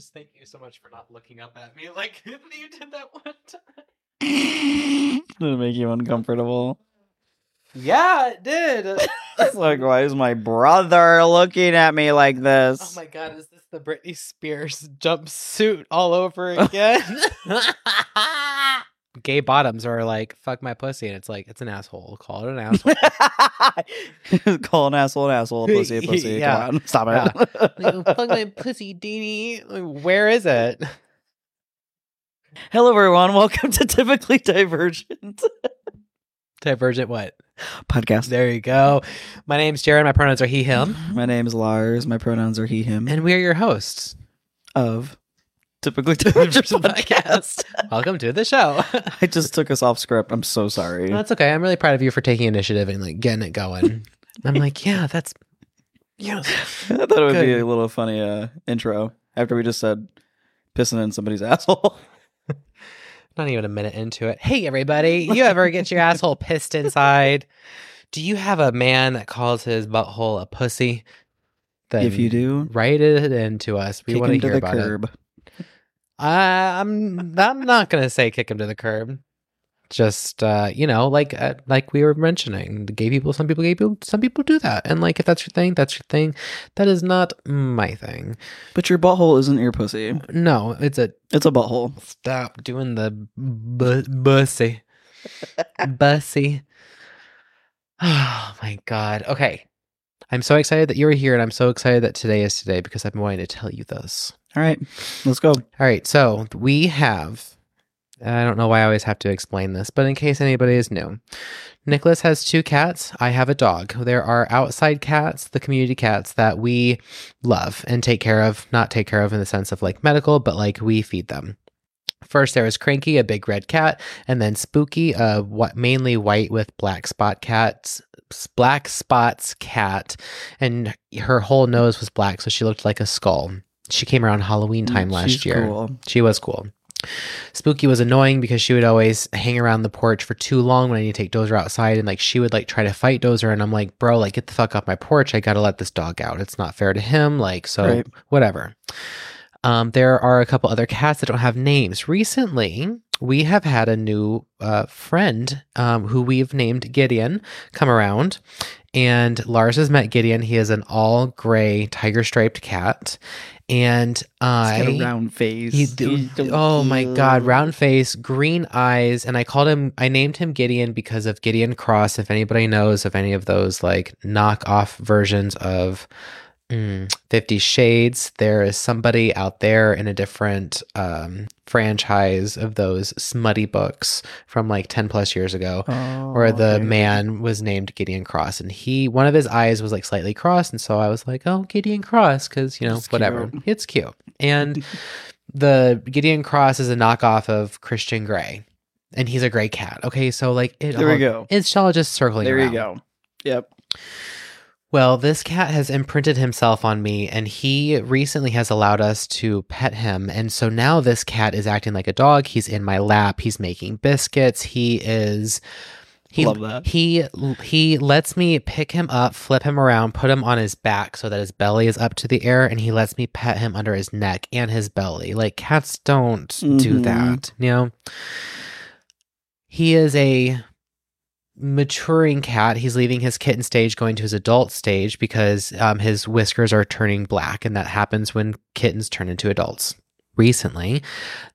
just thank you so much for not looking up at me like you did that one time. Did it make you uncomfortable? Yeah, it did. It's like, why is my brother looking at me like this? oh my god, is this the Britney Spears jumpsuit all over again? Gay bottoms are like fuck my pussy, and it's like it's an asshole. Call it an asshole. Call an asshole an asshole, pussy a pussy. Yeah. Come on, stop it. Like, fuck my pussy, Dee Like, Where is it? Hello, everyone. Welcome to Typically Divergent Divergent what? podcast. There you go. My name's Jaron. My pronouns are he, him. My name is Lars. My pronouns are he, him. And we're your hosts. of Typically Divergent podcast. Welcome to the show. I just took us off script. I'm so sorry. That's okay. I'm really proud of you for taking initiative and like getting it going. I'm like, yeah, that's yeah. I thought it would be a little funny uh, intro after we just said pissing in somebody's asshole. Not even a minute into it. Hey, everybody, you ever get your asshole pissed inside? Do you have a man that calls his butthole a pussy? Then if you do, write it into us. We want to hear the about it. Curb. Uh, I'm I'm not gonna say kick him to the curb. Just uh, you know, like uh, like we were mentioning, the gay people. Some people, gay people, some people do that, and like if that's your thing, that's your thing. That is not my thing. But your butthole isn't your pussy. No, it's a It's a butthole. stop doing the bu- bussy, bussy. Oh my god. Okay, I'm so excited that you're here, and I'm so excited that today is today because I've been wanting to tell you this. All right, let's go. All right, so we have. I don't know why I always have to explain this, but in case anybody is new, Nicholas has two cats. I have a dog. There are outside cats, the community cats that we love and take care of. Not take care of in the sense of like medical, but like we feed them. First, there was Cranky, a big red cat, and then Spooky, a what mainly white with black spot cats, black spots cat, and her whole nose was black, so she looked like a skull. She came around Halloween time last Mm, She's year. Cool. She was cool. Spooky was annoying because she would always hang around the porch for too long when I need to take Dozer outside and like she would like try to fight Dozer and I'm like, bro, like get the fuck off my porch. I gotta let this dog out. It's not fair to him. Like, so Right. whatever. Um, there are a couple other cats that don't have names. Recently, we have had a new uh, friend um, who we've named Gideon come around. And Lars has met Gideon. He is an all gray tiger striped cat. And He's I. got a round face. He, so oh my god, round face, green eyes, and I called him. I named him Gideon because of Gideon Cross. If anybody knows of any of those like knockoff versions of mm, Fifty Shades, there is somebody out there in a different um, franchise of those smutty books from like ten plus years ago Oh, where the okay. man was named Gideon Cross, and he one of his eyes was like slightly crossed, and so I was like, "Oh, Gideon Cross," because you know It's whatever, cute. it's cute. And the Gideon Cross is a knockoff of Christian Grey, and he's a gray cat. Okay, so like it There we go. It's all just circling. There you go. Yep. Well, this cat has imprinted himself on me, and he recently has allowed us to pet him. And so now this cat is acting like a dog. He's in my lap. He's making biscuits. He is. He, Love that. He he lets me pick him up, flip him around, put him on his back so that his belly is up to the air, and he lets me pet him under his neck and his belly. Like cats don't do Mhm. that, you know. He is a maturing cat. He's leaving his kitten stage, going to his adult stage because um, his whiskers are turning black, and that happens when kittens turn into adults. Recently,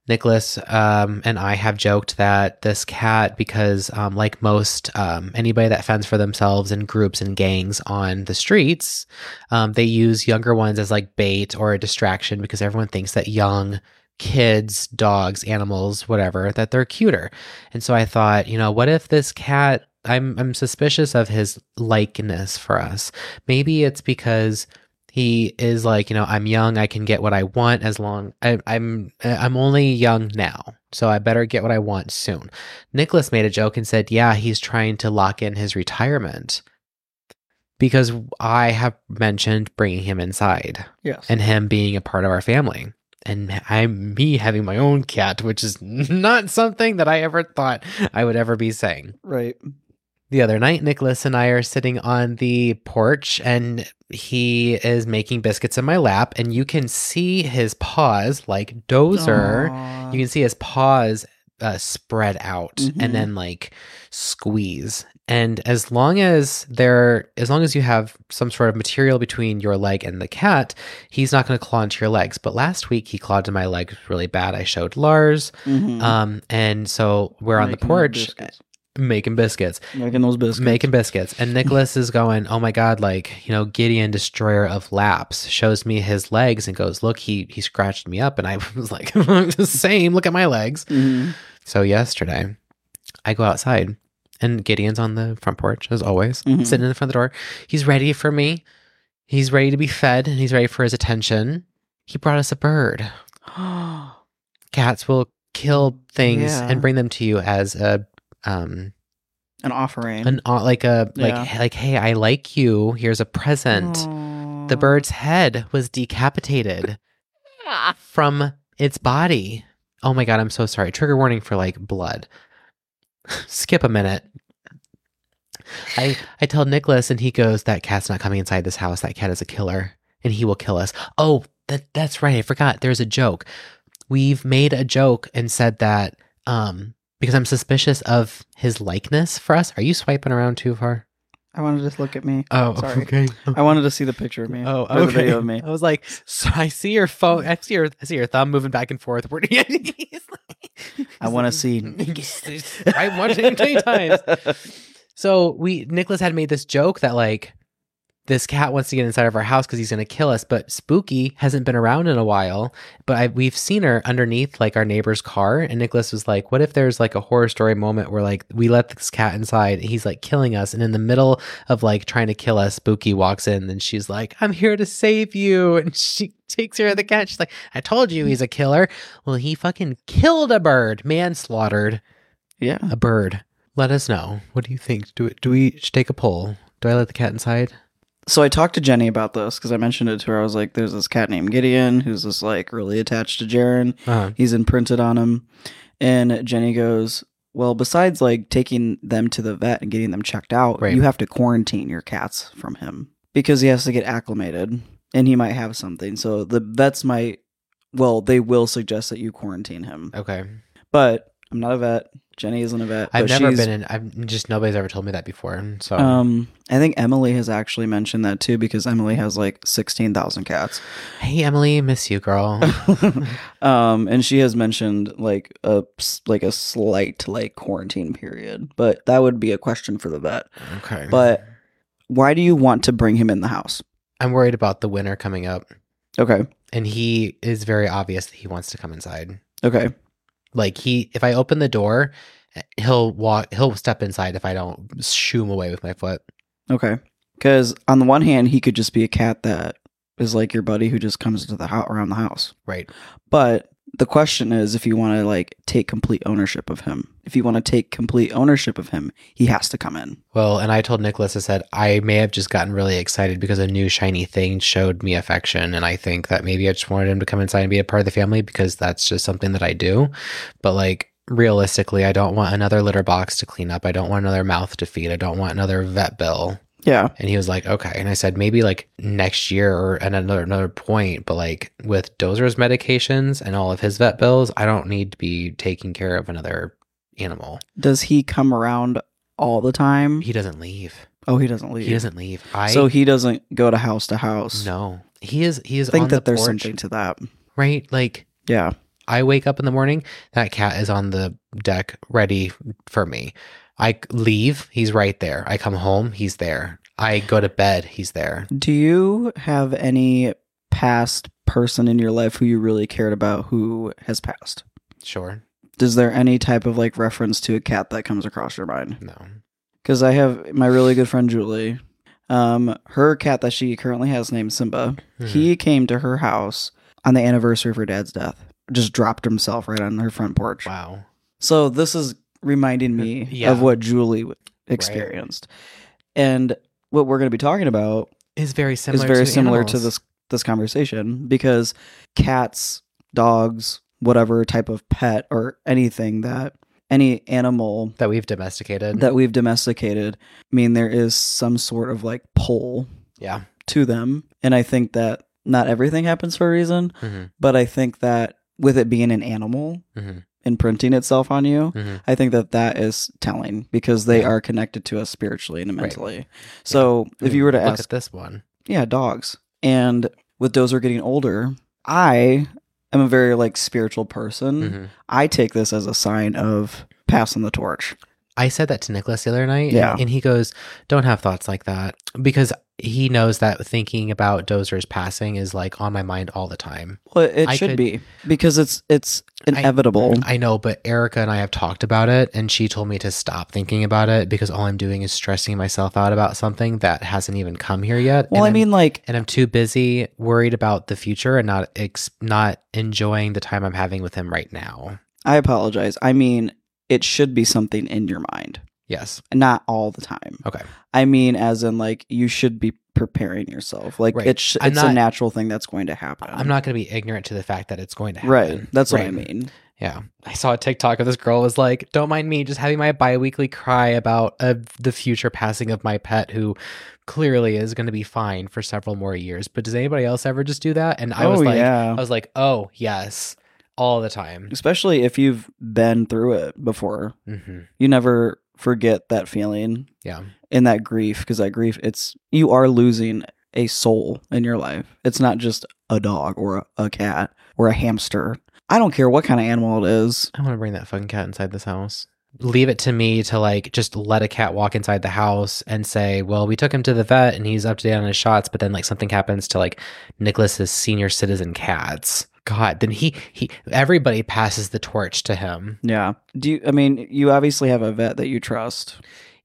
Nicholas um, and I have joked that this cat, because um, like most um, anybody that fends for themselves in groups and gangs on the streets, um, they use younger ones as like bait or a distraction because everyone thinks that young kids, dogs, animals, whatever, that they're cuter. And so I thought, you know, what if this cat I'm I'm suspicious of his likeness for us. Maybe it's because he is like, you know, I'm young, I can get what I want as long I, I'm I'm only young now, so I better get what I want soon. Nicholas made a joke and said, "Yeah, he's trying to lock in his retirement." Because I have mentioned bringing him inside Yes. and him being a part of our family. And I'm me having my own cat, which is not something that I ever thought I would ever be saying. right. The other night, Nicholas and I are sitting on the porch and he is making biscuits in my lap, and you can see his paws like Dozer. Aw. You can see his paws uh, spread out Mhm. and then like squeeze. And as long as there, as long as you have some sort of material between your leg and the cat, he's not going to claw into your legs. But last week he clawed to my legs really bad. I showed Lars, Mhm. um, and so we're on the porch. Making biscuits making those biscuits. making biscuits and nicholas is going oh my god like you know gideon destroyer of laps shows me his legs and goes look he he scratched me up and i was like the same look at my legs Mhm. so yesterday i go outside and gideon's on the front porch as always Mhm. sitting in the front of the door he's ready for me he's ready to be fed and he's ready for his attention he brought us a bird cats will kill things Yeah. and bring them to you as a um An offering. an uh, like a like Yeah. like hey i like you. Here's a present. Aw. the bird's head was decapitated from its body. Oh my god i'm so sorry. Trigger warning for like blood. Skip a minute. I i tell nicholas and he goes that cat's not coming inside this house. That cat is a killer and he will kill us. Oh that that's right. I forgot. There's a joke. We've made a joke and said that um because i'm suspicious of his likeness for us are you swiping around too far I wanted to just look at me. Oh, Sorry. okay. I wanted to see the picture of me. Oh, Or the video of me. I was like, so I see your phone. I see your, I see your thumb moving back and forth. Where- I want to see. I'm watching it many times. So we, Nicholas had made this joke that like this cat wants to get inside of our house because he's going to kill us. But Spooky hasn't been around in a while. But I, we've seen her underneath like our neighbor's car. And Nicholas was like, "What if there's like a horror story moment where like we let this cat inside, and he's like killing us, and in the middle of like trying to kill us, Spooky walks in, and she's like, "I'm here to save you," and she takes care of the cat. She's like, "I told you he's a killer." Well, he fucking killed a bird, manslaughtered Yeah. a bird. Let us know. What do you think? Do do we take a poll? Do I let the cat inside? So I talked to Jenny about this because I mentioned it to her. I was like, "There's this cat named Gideon who's just like really attached to Jaron. Uh, He's imprinted on him." And Jenny goes, "Well, besides like taking them to the vet and getting them checked out, Right. you have to quarantine your cats from him because he has to get acclimated and he might have something. So the vets might, well, they will suggest that you quarantine him. okay. But I'm not a vet. Jenny isn't a vet. I've never been in. I've just nobody's ever told me that before. So Um, I think Emily has actually mentioned that too because Emily has like sixteen thousand cats. hey Emily, miss you, girl. um, and she has mentioned like a like a slight like quarantine period, but that would be a question for the vet. okay. But why do you want to bring him in the house? I'm worried about the winter coming up, Okay, and he is very obvious that he wants to come inside. okay, Like he, if I open the door, he'll walk. He'll step inside if I don't shoo him away with my foot. okay. Because on the one hand, he could just be a cat that is like your buddy who just comes to the house around the house. Right. But the question is if you want to like take complete ownership of him. If you want to take complete ownership of him, he has to come in. Well, and I told Nicholas, I said, I may have just gotten really excited because a new shiny thing showed me affection. And I think that maybe I just wanted him to come inside and be a part of the family because that's just something that I do. But like, realistically, I don't want another litter box to clean up. I don't want another mouth to feed. I don't want another vet bill. Yeah. And he was like, okay. And I said, maybe like next year or at another another point, but like with Dozer's medications and all of his vet bills, I don't need to be taking care of another animal. Does he come around all the time? He doesn't leave. oh, he doesn't leave. He doesn't leave. I so he doesn't go to house to house. no. He is he is I think on that the there's porch, something to that. right? Like Yeah. I wake up in the morning, that cat is on the deck ready for me. I leave, he's right there. I come home, he's there. I go to bed, he's there. Do you have any past person in your life who you really cared about who has passed? Sure. Is there any type of like reference to a cat that comes across your mind? No. Because I have my really good friend Julie. Um, her cat that she currently has named Simba. Mhm. He came to her house on the anniversary of her dad's death. Just dropped himself right on her front porch. Wow. So this is reminding me Yeah. of what Julie experienced, and what we're going to be talking about Is very similar is very to similar to this this conversation because cats, dogs, whatever type of pet or anything that any animal that we've domesticated. that we've domesticated, I mean, there is some sort of like pull yeah. to them. And I think that not everything happens for a reason, hmm but I think that with it being an animal hmm imprinting itself on you, hmm I think that that is telling because they Yeah. are connected to us spiritually and Right. mentally. So if you were to Look ask, at this one. yeah, dogs. And with Dozer getting older, I am a very like spiritual person. hmm I take this as a sign of passing the torch. I said that to Nicholas the other night, Yeah. and, and he goes, "Don't have thoughts like that," because he knows that thinking about Dozer's passing is like on my mind all the time. Well, it I should could- be because it's it's inevitable. I know, but Erica and I have talked about it, and she told me to stop thinking about it because all I'm doing is stressing myself out about something that hasn't even come here yet. well, and I I'm- mean, like and I'm too busy worried about the future and not ex- not enjoying the time I'm having with him right now. I apologize. I mean, it should be something in your mind, Yes. not all the time. Okay. I mean, as in like you should be preparing yourself. Like Right. it's I'm it's a natural thing that's going to happen. I'm not going to be ignorant to the fact that it's going to happen. right. That's what I mean. Yeah. I saw a TikTok of this girl was like, don't mind me just having my bi-weekly cry about uh, the future passing of my pet who clearly is going to be fine for several more years. But does anybody else ever just do that? And I oh was like, yeah. I was like, oh, yes, all the time. Especially if you've been through it before, hmm you never forget that feeling Yeah. and that grief because that grief it's you are losing a soul in your life. It's not just a dog or a, a cat or a hamster. I don't care what kind of animal it is. I want to bring that fucking cat inside this house. Leave it to me to like just let a cat walk inside the house and say, well, we took him to the vet and he's up to date on his shots, but then like something happens to like Nicholas's senior citizen cats. God, then he he everybody passes the torch to him. Yeah. Do you? I mean, you obviously have a vet that you trust,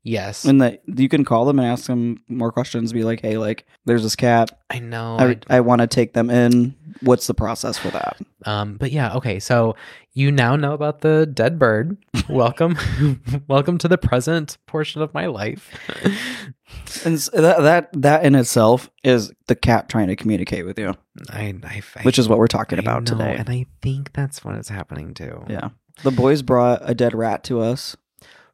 Yes, and that you can call them and ask them more questions. Be like, hey, like, there's this cat. I know. I I want to take them in. What's the process for that? Um, but yeah, okay. So you now know about the dead bird. Welcome, welcome to the present portion of my life. And that that that in itself is the cat trying to communicate with you, I, I, I which is what we're talking about know, today. and I think that's what is happening too. Yeah. The boys brought a dead rat to us.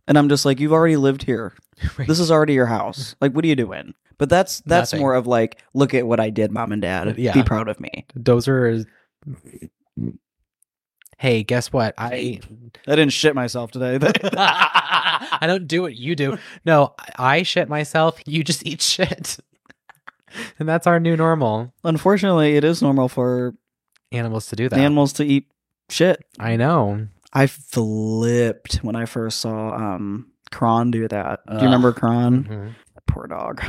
And I'm just like, you've already lived here. Right. This is already your house. Like, what are you doing? But that's that's Nothing. more of like, look at what I did, mom and dad. Yeah. Be proud of me. Dozer is. Hey, guess what? I I didn't shit myself today. I don't do what you do. No, I shit myself. You just eat shit, and that's our new normal. Unfortunately, it is normal for Animals to do that. animals to eat shit. I know. I flipped when I first saw um Kron do that. Do Ugh. you remember Kron? Mhm. Poor dog.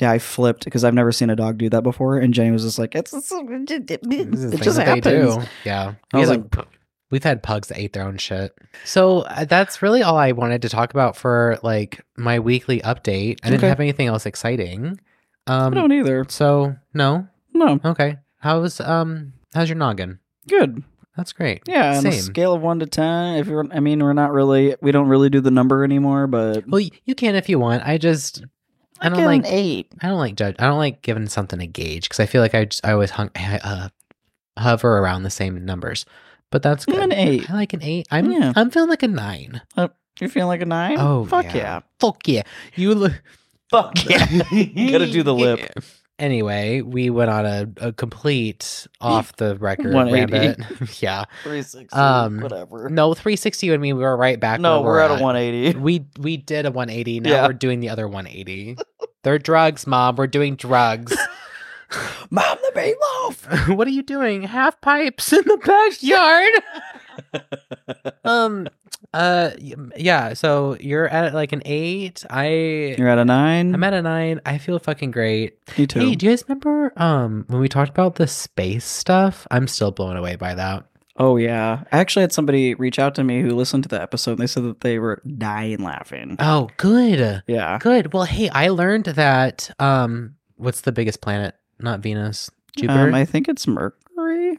Yeah, I flipped because I've never seen a dog do that before, and Jenny was just like, "It's, it's it, it just that happens." they do. Yeah, I We was had like, a- we've had pugs that ate their own shit. So uh, that's really all I wanted to talk about for like my weekly update. I didn't Okay. have anything else exciting. "I Um, don't either." so no, No, okay. How's um how's your noggin? good. That's great. Yeah, on a Same. scale of one to ten, if you're, I mean, we're not really, we don't really do the number anymore, but Well, y- you can if you want. I just I don't give it like an eight. I don't like judge. I don't like giving something a gauge because I feel like I just I always hung, uh, hover around the same numbers. But that's Give good. it an eight. I like an eight. I'm Yeah. I'm feeling like a nine. You're feeling like a nine? Oh fuck yeah. yeah, Fuck yeah! You look. fuck yeah. Gotta do the lip. Anyway, we went on a, a complete off the record rabbit. yeah. Three sixty, Um, whatever. No, 360 and me, we were right back. No, where we're, at, a one eighty. We we did a 180. Now Yeah. we're doing the other 180. They're drugs, mom. We're doing drugs. Mom, the meatloaf. what are you doing? Half pipes in the backyard. um uh yeah, so you're at like an 8. I You're at a nine. I'm at a 9. I feel fucking great. Me too. Hey, do you guys remember um when we talked about the space stuff? I'm still blown away by that. oh yeah, I actually had somebody reach out to me who listened to the episode. and They said that they were dying laughing. Oh, good. Yeah, Good. Well, hey, I learned that um what's the biggest planet? Not Venus. Jupiter. Um, I think it's Mercury.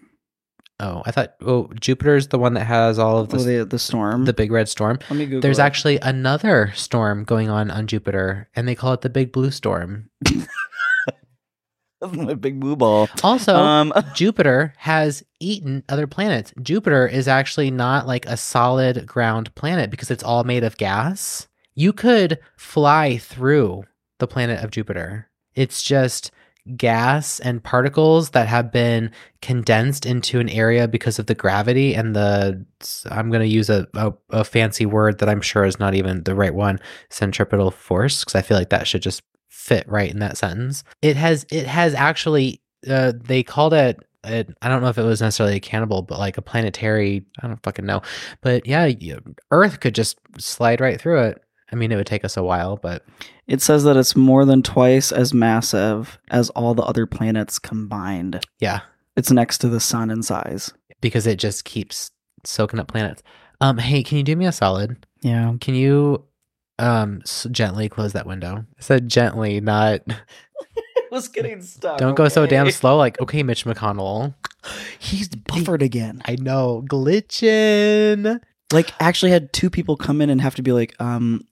Oh, I thought oh, Jupiter's the one that has all of Oh, the the the storm. the big red storm. Let me Google. There's it. actually another storm going on on Jupiter and they call it the big blue storm. My big boo ball. Also, Um, Jupiter has eaten other planets. Jupiter is actually not like a solid ground planet because it's all made of gas. You could fly through the planet of Jupiter. It's just gas and particles that have been condensed into an area because of the gravity and the I'm going to use a, a, a fancy word that I'm sure is not even the right one, centripetal force because I feel like that should just fit right in that sentence. It has it has actually uh, they called it it, I don't know if it was necessarily a cannibal, but like a planetary. I don't fucking know. But yeah, Earth could just slide right through it. I mean, it would take us a while, but it says that it's more than twice as massive as all the other planets combined. yeah, It's next to the sun in size. because it just keeps soaking up planets. Um, hey, can you do me a solid? Yeah. Can you um s- gently close that window? I said gently, not It was getting stuck. don't go so damn slow. Like, okay, Mitch McConnell. He's buffered again. I know, glitching. Like, actually had two people come in and have to be like, um,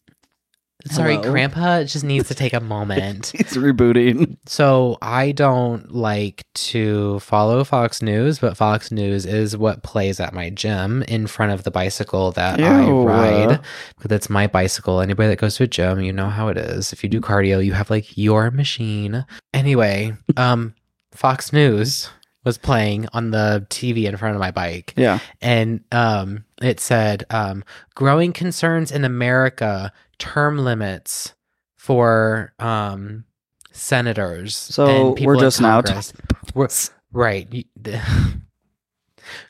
Sorry, Hello? Grandpa just needs to take a moment. he's rebooting. So I don't like to follow Fox News, but Fox News is what plays at my gym in front of the bicycle that I ride. Because it's my bicycle. Anybody that goes to a gym, you know how it is. If you do cardio, you have like your machine. Anyway, um, Fox News was playing on the TV in front of my bike Yeah. and um, it said um, growing concerns in America term limits for um, senators. So, and people we're just now. We're- right.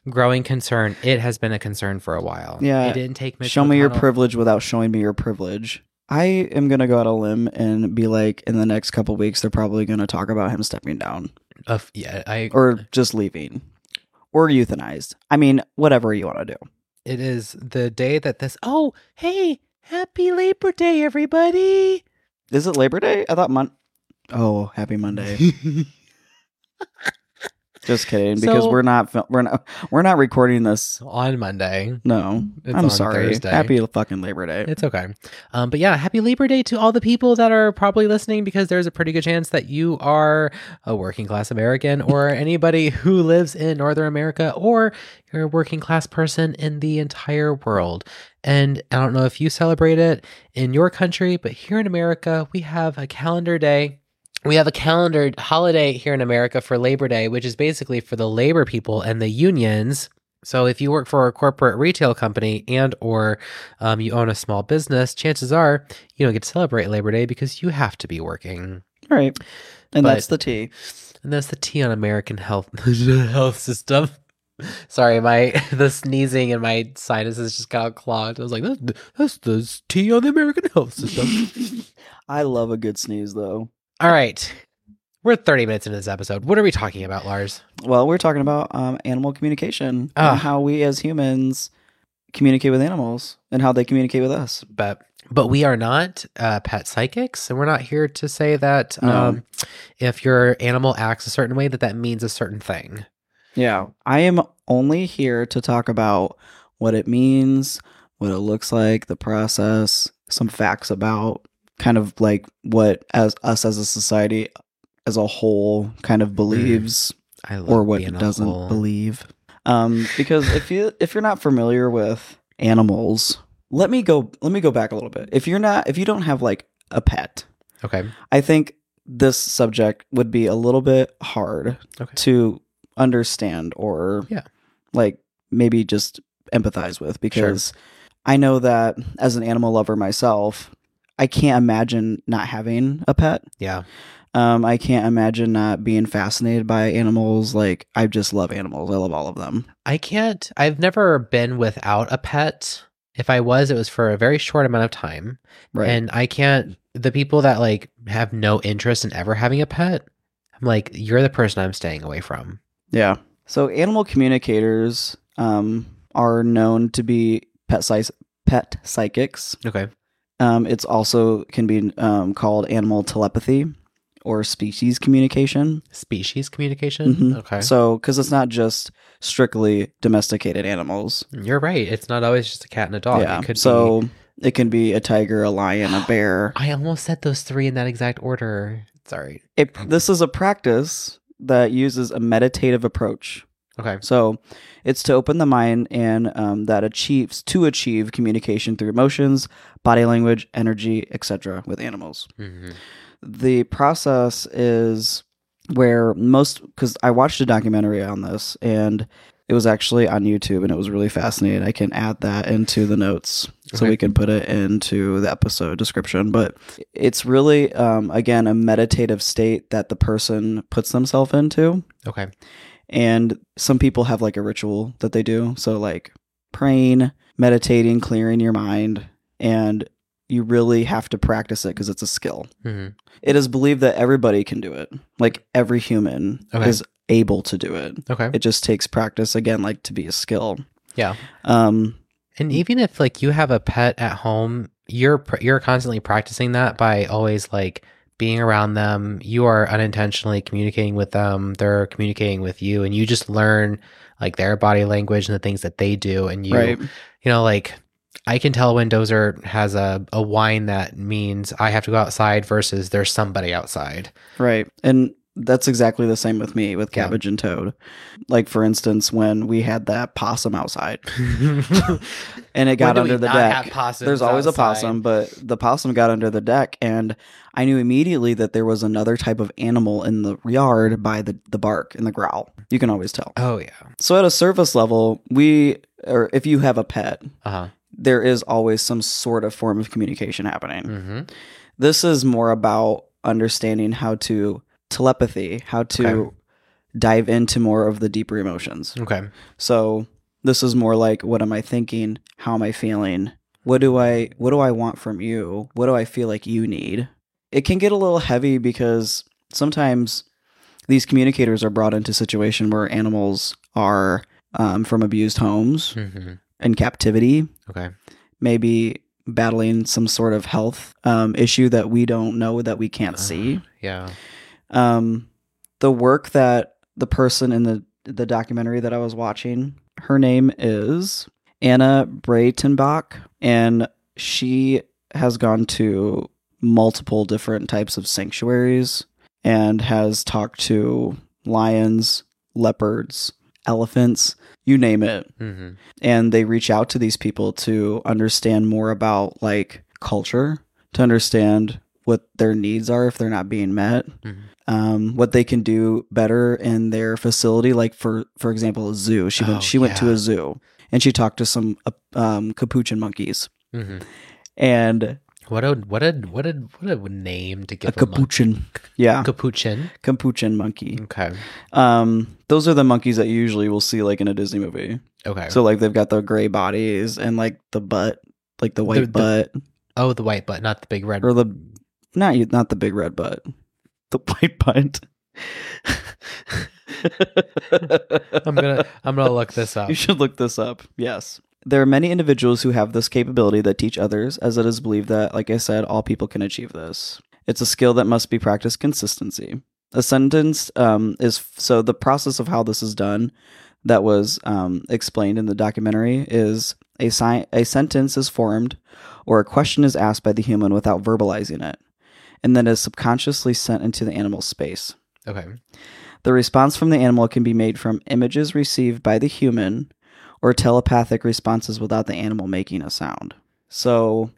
Growing concern. It has been a concern for a while. Yeah. it didn't take. Mitch Show me your privilege without showing me your privilege. I am gonna go out a limb and be like, in the next couple weeks, they're probably gonna talk about him stepping down Of, yeah, I. or just leaving or euthanized. I mean, whatever you want to do. it is the day that this. Oh, hey, happy Labor Day, everybody! Is it Labor Day? I thought Mon. Oh, happy Monday. Just kidding, because So- we're not fil- we're not we're not recording this. on Monday. No, It's I'm on sorry. Thursday. Happy fucking Labor Day. It's okay. Um, but yeah, happy Labor Day to all the people that are probably listening because there's a pretty good chance that you are a working class American or anybody who lives in Northern America or you're a working class person in the entire world. And I don't know if you celebrate it in your country, but here in America, we have a calendar day. We have a calendar holiday here in America for Labor Day, which is basically for the labor people and the unions. So if you work for a corporate retail company and or um, you own a small business, chances are you don't get to celebrate Labor Day because you have to be working. Right, and But- that's the T. And that's the T on American health health system. Sorry, my the sneezing and my sinuses just got clogged. I was like, that's, that's the T on the American health system. I love a good sneeze, though. All right. We're 30 minutes into this episode. What are we talking about, Lars? Well, we're talking about um, animal communication Ah. and how we as humans communicate with animals and how they communicate with us. But but we are not uh, pet psychics, and we're not here to say that No. um, if your animal acts a certain way, that that means a certain thing. Yeah, I am only here to talk about what it means, what it looks like, the process, some facts about kind of like what as us as a society as a whole kind of believes I love or what it doesn't whole- believe. Um, because if you if you're not familiar with animals, let me go let me go back a little bit. If you're not if you don't have like a pet, Okay. I think this subject would be a little bit hard Okay. to understand or Yeah. like maybe just empathize with because I know that as an animal lover myself, I can't imagine not having a pet. Yeah. Um, I can't imagine not being fascinated by animals. Like I just love animals. I love all of them. I can't. I've never been without a pet. If I was, it was for a very short amount of time. Right. And I can't. The people that like have no interest in ever having a pet, I'm like, you're the person I'm staying away from. Yeah. So animal communicators um, are known to be pet psy- pet psychics. Okay. Um, it's also can be um, called animal telepathy or species communication. Species communication. Mhm. Okay. So, because it's not just strictly domesticated animals. You're right. It's not always just a cat and a dog. yeah. It could so be It can be a tiger, a lion, a bear. I almost said those three in that exact order. Sorry. It, this is a practice that uses a meditative approach. Okay. So it's to open the mind and um, that achieves to achieve communication through emotions, body language, energy, etc. with animals. hmm The process is where most because I watched a documentary on this and it was actually on YouTube and it was really fascinating. I can add that into the notes so we can put it into the episode description. But it's really um, again a meditative state that the person puts themselves into Okay. And some people have like a ritual that they do so like praying meditating clearing your mind and you really have to practice it because it's a skill hmm it is believed that everybody can do it like every human Okay. is able to do it Okay. it just takes practice again like to be a skill Yeah. um And even if like you have a pet at home, you're pr- you're constantly practicing that by always like being around them. You are unintentionally communicating with them. They're communicating with you, and you just learn like their body language and the things that they do. And you, right you know, like I can tell when Dozer has a a whine that means I have to go outside versus there's somebody outside. right and that's exactly the same with me with Yeah. cabbage and toad like for instance when we had that possum outside and it got When do we under the deck There's always outside? a possum, but the possum got under the deck, and I knew immediately that there was another type of animal in the yard by the, the bark and the growl. You can always tell. Oh yeah. So, at a surface level, we, or if you have a pet, Uh huh. there is always some sort of form of communication happening. hmm This is more about understanding how to telepathy, how to Okay. dive into more of the deeper emotions. Okay. So this is more like what am I thinking? How am I feeling? What do I what do I want from you? What do I feel like you need? It can get a little heavy because sometimes these communicators are brought into a situation where animals are um, from abused homes hmm in captivity, Okay. maybe battling some sort of health um, issue that we don't know that we can't see Yeah. Um, the work that the person in the the documentary that I was watching, her name is Anna Breitenbach, and she has gone to multiple different types of sanctuaries and has talked to lions, leopards, elephants, you name it. hmm And they reach out to these people to understand more about like culture, to understand what their needs are if they're not being met Mhm. Um, what they can do better in their facility. Like for for example, a zoo. She went Oh, she went to a zoo and she talked to some uh, um, capuchin monkeys hmm and What a what a what a what a name to a give a, capuchin. Yeah, Capuchin. capuchin monkey. Okay. Um, those are the monkeys that you usually will see like in a Disney movie. Okay. So like they've got the gray bodies and like the butt, like the white the- butt, oh, the white butt, not the big red. or the not you- not the big red butt, the white butt. I'm gonna I'm gonna look this up. You should look this up. Yes. There are many individuals who have this capability that teach others, as it is believed that, like I said, all people can achieve this. It's a skill that must be practiced consistency. A sentence um, is so the process of how this is done that was um, explained in the documentary is a, si- a sentence is formed or a question is asked by the human without verbalizing it, and then is subconsciously sent into the animal's space. Okay. The response from the animal can be made from images received by the human or telepathic responses without the animal making a sound. So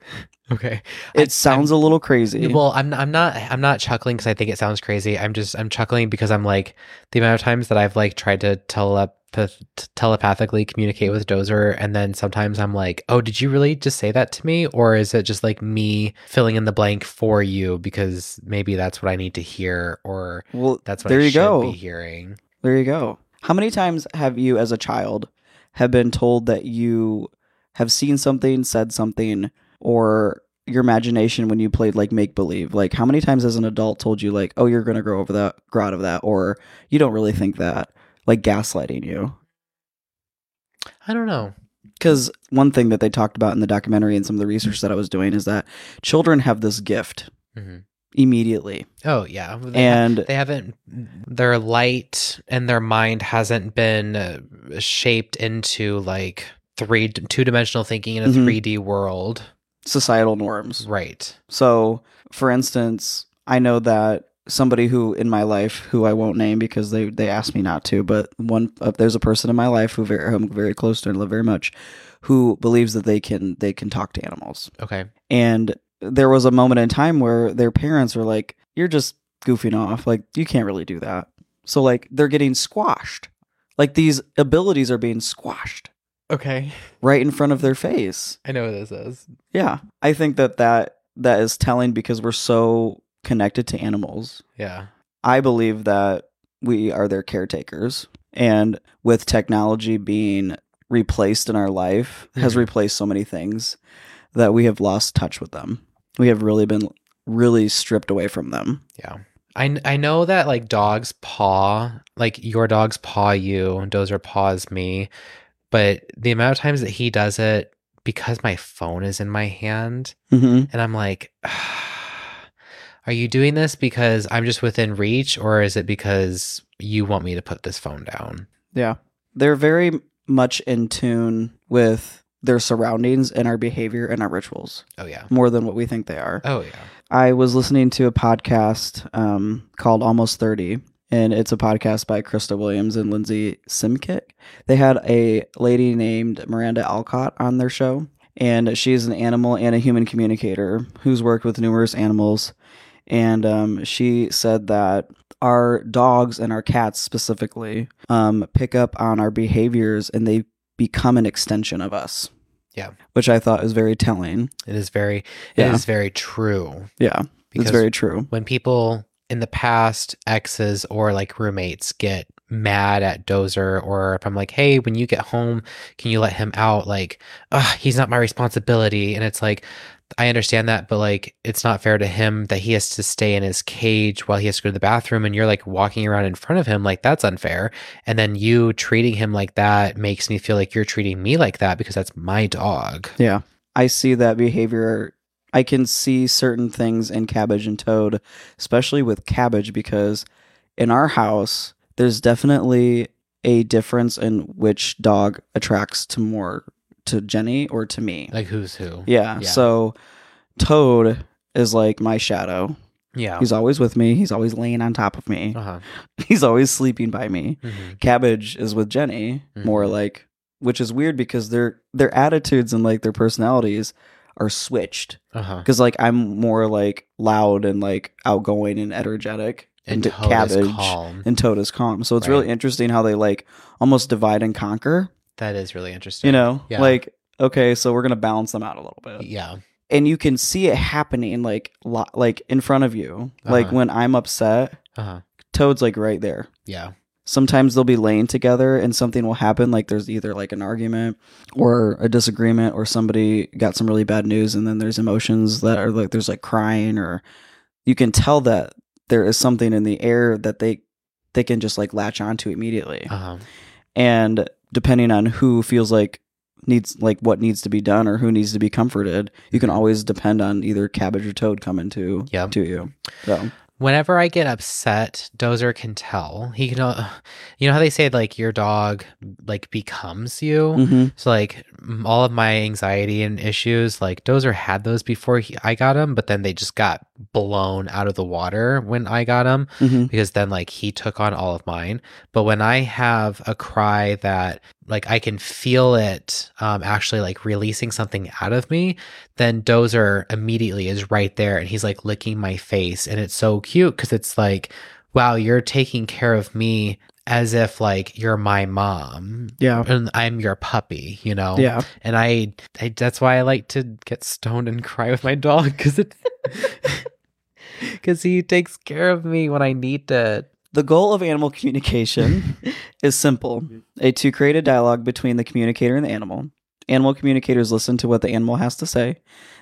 Okay. it sounds a little crazy. Well, I'm I'm not I'm not chuckling because I think it sounds crazy. I'm just I'm chuckling because I'm like the amount of times that I've like tried to telepath- telepathically communicate with Dozer, and then sometimes I'm like, oh, did you really just say that to me, or is it just like me filling in the blank for you because maybe that's what I need to hear, or well, that's what there I you should go. be hearing. There you go. How many times have you, as a child, have been told that you have seen something, said something, or your imagination when you played like make believe? Like, how many times as an adult told you like, "Oh, you're gonna grow over that, grow out of that," or you don't really think that, like gaslighting you? I don't know. Because one thing that they talked about in the documentary and some of the research that I was doing is that children have this gift hmm immediately, Oh yeah, They and they haven't their light and their mind hasn't been uh, shaped into like three two-dimensional thinking in a Mhm. 3D world. Societal norms. Right. So, for instance, I know that somebody who in my life who I won't name because they they asked me not to, but one uh, there's a person in my life who very I'm very close to and love very much, who believes that they can they can talk to animals. Okay. And there was a moment in time where their parents were like, "You're just goofing off. Like you can't really do that." So like they're getting squashed. Like these abilities are being squashed Okay. right in front of their face. I know what this is. Yeah, I think that that that is telling because we're so connected to animals. Yeah. I believe that we are their caretakers, and with technology being replaced in our life, has Mhm. replaced so many things that we have lost touch with them. We have really been really stripped away from them. Yeah. I, I know that like dogs paw, like your dogs paw you and Dozer paws me, but the amount of times that he does it because my phone is in my hand Mm-hmm. and I'm like, are you doing this because I'm just within reach or is it because you want me to put this phone down? Yeah, they're very much in tune with their surroundings and our behavior and our rituals Oh, yeah. more than what we think they are. Oh, yeah. I was listening to a podcast um, called Almost 30, and it's a podcast by Krista Williams and Lindsey Simcik. They had a lady named Miranda Alcott on their show, and she's an animal and a human communicator who's worked with numerous animals. And um, she said that our dogs and our cats specifically um, pick up on our behaviors and they become an extension of us. Yeah. Which I thought was very telling. It is very, it is Yeah. very true. Yeah, Because it's very true. when people in the past, exes or like roommates get mad at Dozer, or if I'm like, hey, when you get home, can you let him out? Like, he's not my responsibility. And it's like, I understand that, but like, it's not fair to him that he has to stay in his cage while he has to go to the bathroom and you're like walking around in front of him. Like, that's unfair. And then you treating him like that makes me feel like you're treating me like that because that's my dog. Yeah. I see that behavior. I can see certain things in Cabbage and Toad, especially with Cabbage, because in our house, there's definitely a difference in which dog attracts to more to Jenny or to me. Like, who's who? yeah. yeah. So Toad is like my shadow. Yeah. He's always with me. He's always laying on top of me. Uh huh. He's always sleeping by me. Mhm. Cabbage is with Jenny, more Mhm. like which is weird because their their attitudes and like their personalities are switched. Because like I'm more like loud and like outgoing and energetic, And d- Toad is calm. and Toad is calm. So it's Right. really interesting how they like almost divide and conquer. That is really interesting. You know, Yeah. like okay, so we're gonna balance them out a little bit, Yeah. and you can see it happening like lo- like in front of you. Like Uh-huh. when I'm upset, Uh huh. Toad's like right there. Yeah. Sometimes they'll be laying together and something will happen like there's either like an argument or a disagreement or somebody got some really bad news and then there's emotions that are like there's like crying or you can tell that there is something in the air that they they can just like latch onto immediately Uh huh. and depending on who feels like needs like what needs to be done or who needs to be comforted you can always depend on either cabbage or toad coming to Yeah. to you so Whenever I get upset, Dozer can tell. He can, uh, you know how they say like your dog like becomes you. mhm. So like all of my anxiety and issues, like Dozer had those before he, I got him, but then they just got blown out of the water when I got him Mhm. because then like he took on all of mine. But when I have a cry that like I can feel it um, actually like releasing something out of me, then Dozer immediately is right there and he's like licking my face. And it's so cute because it's like, wow, you're taking care of me as if like you're my mom yeah and I'm your puppy, you know? yeah And I, I that's why I like to get stoned and cry with my dog because it, because he takes care of me when I need to. The goal of animal communication is simple a, to create a dialogue between the communicator and the animal. Animal communicators listen to what the animal has to say,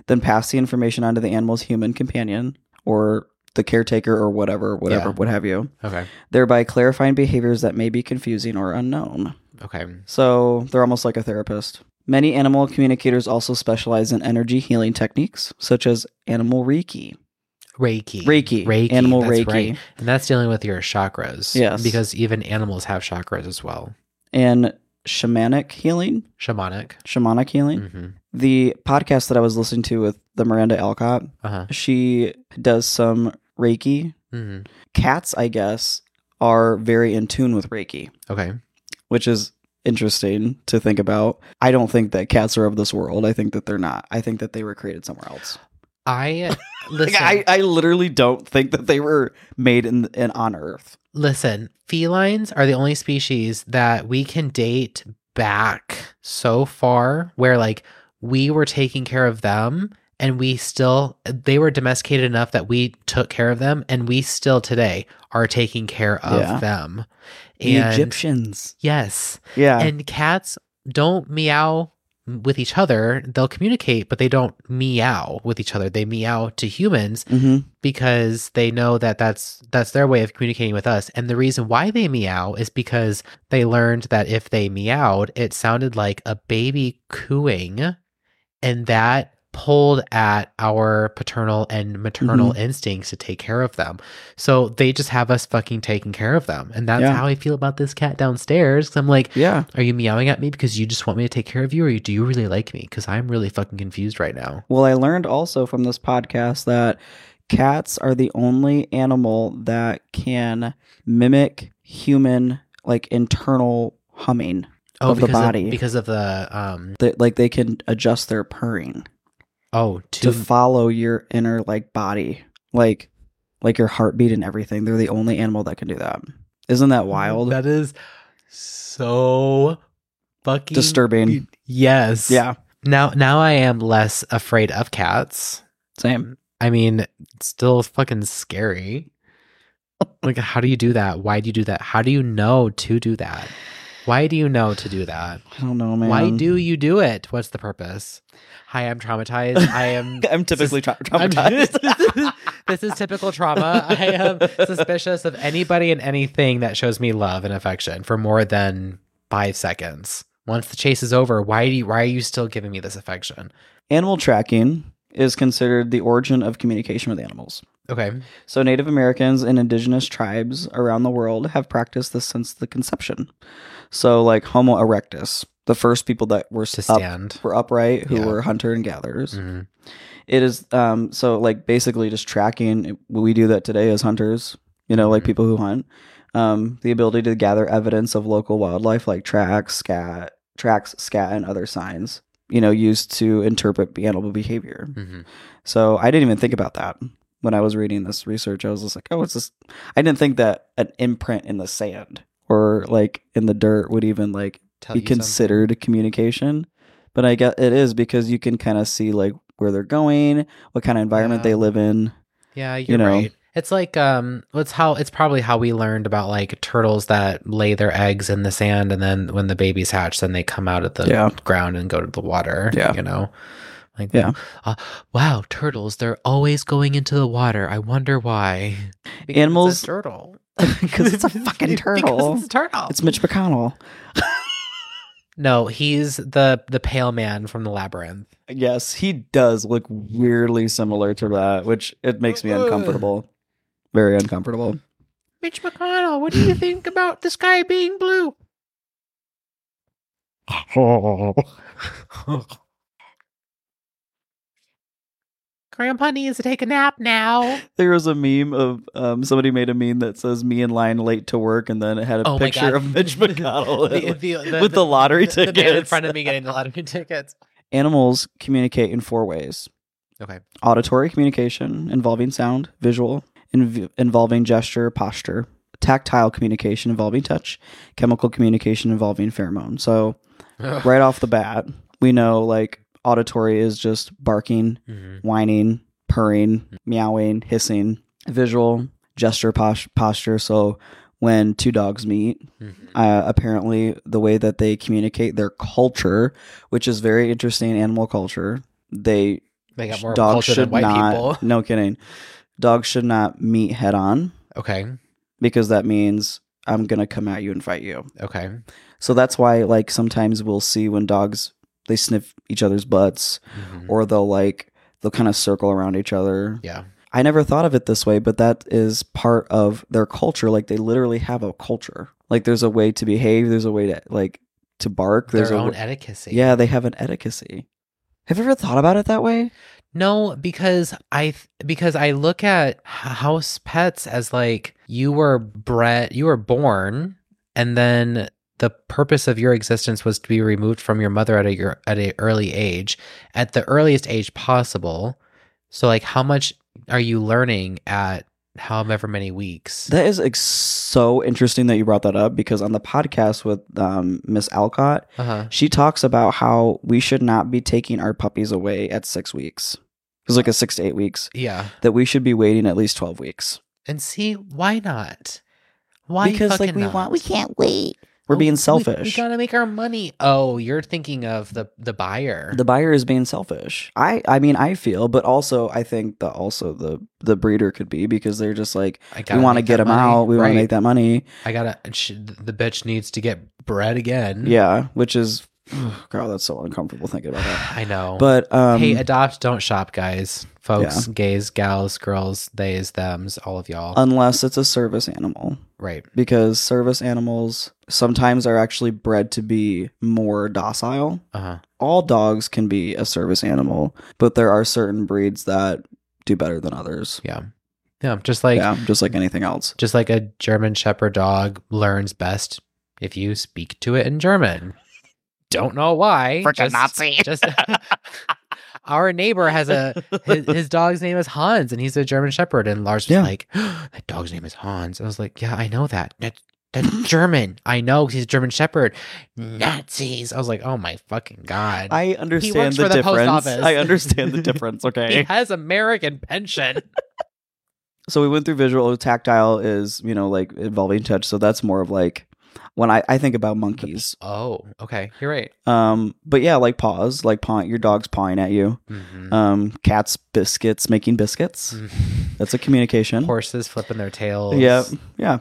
then pass the information on to the animal's human companion or the caretaker or whatever, whatever, Yeah. what have you, Okay. thereby clarifying behaviors that may be confusing or unknown. Okay. So they're almost like a therapist. Many animal communicators also specialize in energy healing techniques, such as animal Reiki. Reiki. Reiki. Reiki. Animal that's Reiki. Right. And that's dealing with your chakras. Yes. Because even animals have chakras as well. And shamanic healing, Shamanic. shamanic healing. Mm-hmm. The podcast that I was listening to with the Miranda Alcott, Uh huh. she does some Reiki. hmm Cats, I guess, are very in tune with Reiki, Okay. which is interesting to think about. I don't think that cats are of this world. I think that they're not. I think that they were created somewhere else. I Like, listen. I, I literally don't think that they were made in, in on Earth. Listen, felines are the only species that we can date back so far where like we were taking care of them and we still they were domesticated enough that we took care of them and we still today are taking care of Yeah. them. The And Egyptians. yes, Yeah. and cats don't meow with each other. They'll communicate, but they don't meow with each other. They meow to humans hmm because they know that that's that's their way of communicating with us and the reason why they meow is because they learned that if they meowed it sounded like a baby cooing and that pulled at our paternal and maternal instincts to take care of them so they just have us fucking taking care of them and that's Yeah. how i feel about this cat downstairs 'Cause i'm like Yeah. are you meowing at me because you just want me to take care of you or do you really like me because i'm really fucking confused right now Well, I learned also from this podcast that cats are the only animal that can mimic human like internal humming. Of the body. because of the um That like they can adjust their purring Oh, to to follow your inner like body, like like your heartbeat and everything. They're the only animal that can do that. Isn't that wild? That is so fucking Disturbing. Yes. Yeah, Now, now I am less afraid of cats. same. I mean, still fucking scary. like, how do you do that? Why do you do that? How do you know to do that? Why do you know to do that? I don't know, man. Why do you do it? What's the purpose? Hi, I'm traumatized. I am I'm typically tra- I'm- traumatized. this is typical trauma. I am suspicious of anybody and anything that shows me love and affection for more than five seconds. Once the chase is over, why do you, why are you still giving me this affection? Animal tracking is considered the origin of communication with animals. Okay. So, Native Americans and indigenous tribes around the world have practiced this since the conception. So, like Homo erectus, the first people that were To up, stand. were upright, who Yeah. were hunter and gatherers. Mhm. It is um so like basically just tracking. We do that today as hunters. You know, like Mhm. people who hunt. Um, the ability to gather evidence of local wildlife like tracks, scat, tracks, scat, and other signs. You know, used to interpret animal behavior. Mhm. So I didn't even think about that when I was reading this research. I was just like, oh, it's just. I didn't think that an imprint in the sand or like in the dirt would even like Tell be you something. considered communication. But I guess it is because you can kind of see like where they're going, what kind of environment they live in. Yeah, you're know. right. It's like um it's how it's probably how we learned about like turtles that lay their eggs in the sand and then when the babies hatch then they come out of the Yeah. ground and go to the water. Yeah. You know? Like Yeah. uh, wow, turtles, they're always going into the water. I wonder why. Because Animals- turtle. because it's a fucking turtle. it's a turtle. It's Mitch McConnell. no, he's the the pale man from the labyrinth. Yes, he does look weirdly similar to that, which it makes me uncomfortable. Very uncomfortable. Mitch McConnell, what do you think about the sky being blue? Grandpa needs to take a nap now. There was a meme of um, somebody made a meme that says "me in line late to work," and then it had a Oh picture of Mitch McConnell The- the- with the, lottery the, tickets. The man in front of me getting the lottery tickets. Animals communicate in four ways: Okay. auditory communication involving sound, visual inv- involving gesture, posture, tactile communication involving touch, chemical communication involving pheromone. So right off the bat, we know like auditory is just barking, Mhm. whining, purring, meowing, hissing. Visual, gesture, pos- posture. So when two dogs meet, Mhm. uh, apparently the way that they communicate their culture, which is very interesting animal culture, they They got more dogs should than white not. people. No kidding. Dogs should not meet head on Okay. because that means I'm gonna come at you and fight you. Okay. So that's why like sometimes we'll see when dogs they sniff each other's butts Mhm. or they'll like they'll kind of circle around each other. Yeah. I never thought of it this way, but that is part of their culture. Like they literally have a culture. Like there's a way to behave, there's a way to like to bark. There's Their own etiquette. yeah, they have an etiquette. Have you ever thought about it that way? No, because I th- because I look at house pets as like you were bred, you were born, and then the purpose of your existence was to be removed from your mother at a your at a early age, at the earliest age possible. So, like, how much are you learning at however many weeks? That is ex- so interesting that you brought that up because on the podcast with um, Miss Alcott, Uh huh. she talks about how we should not be taking our puppies away at six weeks. It was like a six to eight weeks. Yeah, That we should be waiting at least twelve weeks. and see why not? Why because like we not? want, we can't wait. We're Oh, being selfish. We, gotta make our money. Oh, you're thinking of the the buyer. the buyer is being selfish. I I mean I feel, but also I think that also the the breeder could be because they're just like I we want to get them money. out. We want to make that money. I gotta. The bitch needs to get bred again. Yeah, which is girl, that's so uncomfortable thinking about that. I know. But um, hey, adopt, don't shop, guys, folks, gays, gals, girls, theys, thems, all of y'all. unless it's a service animal, right. because service animals sometimes are actually bred to be more docile. Uh huh. All dogs can be a service animal, but there are certain breeds that do better than others. Yeah. Yeah. Just like yeah, just like anything else. just like a German Shepherd dog learns best if you speak to it in German. Don't know why. Frickin' just- Nazi. Just our neighbor has a his, his dog's name is Hans, and he's a German Shepherd. And Lars was Yeah. like, "That dog's name is Hans." I was like, "Yeah, I know that. That's that's German. I know he's a German Shepherd." Nazis. I was like, "Oh my fucking god!" I understand the the difference. I understand the difference. Okay. he has American pension. so we went through visual. Tactile is you know like involving touch. So that's more of like when I, I think about monkeys. oh, okay, you're right. Um, but yeah, like paws, like paw, your dog's pawing at you. Mhm. Um, cats, biscuits, making biscuits. Mhm. That's a communication. Horses flipping their tails. Yeah, yeah.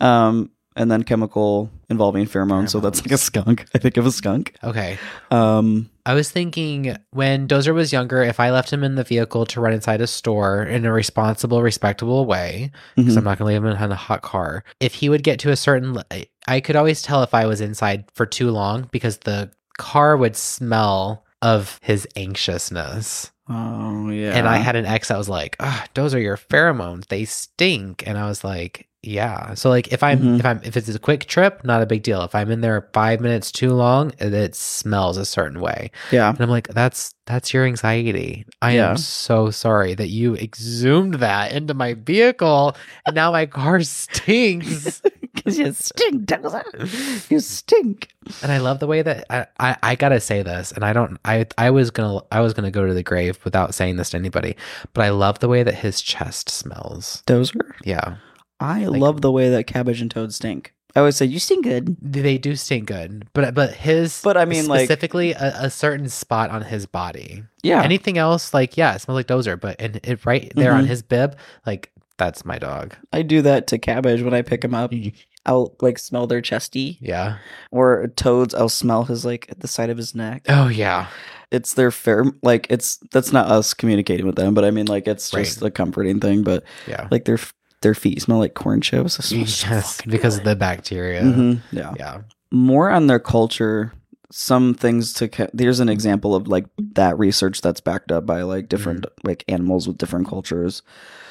Um, and then chemical involving pheromones. So that's like a skunk. I think of a skunk. Okay. Um, I was thinking when Dozer was younger, if I left him in the vehicle to run inside a store in a responsible, respectable way, because mhm. I'm not going to leave him in a hot car, if he would get to a certain, I could always tell if I was inside for too long because the car would smell of his anxiousness. oh yeah. And I had an ex that was like, ah, those are your pheromones. They stink. And I was like, yeah. So like if I'm Mhm. if I'm if it's a quick trip, not a big deal. If I'm in there five minutes too long, it- smells a certain way. yeah. And I'm like, that's that's your anxiety. I Yeah. am so sorry that you exhumed that into my vehicle and now my car stinks. Because you stink, Dozer. You stink. and I love the way that I, I, I gotta say this, and I don't I I was gonna I was gonna go to the grave without saying this to anybody, but I love the way that his chest smells. Dozer. Yeah. I Like- love the way that cabbage and toad stink. I always say you stink good. They do stink good, but but his But I mean, like- specifically a, a certain spot on his body. Yeah. Anything else, like yeah, it smells like Dozer, but and it right there on Mhm. his bib, like that's my dog. I do that to cabbage when I pick him up. I'll like smell their chesty. Yeah. Or toads, I'll smell his like at the side of his neck. Oh yeah. It's their fair like it's that's not us communicating with them, but I mean like it's just a comforting thing. But Yeah. like their their feet smell like corn chips. Yes, because of the bacteria. Mhm, yeah. Yeah. more on their culture some things to ca- there's an example of like that research that's backed up by like different like animals with different cultures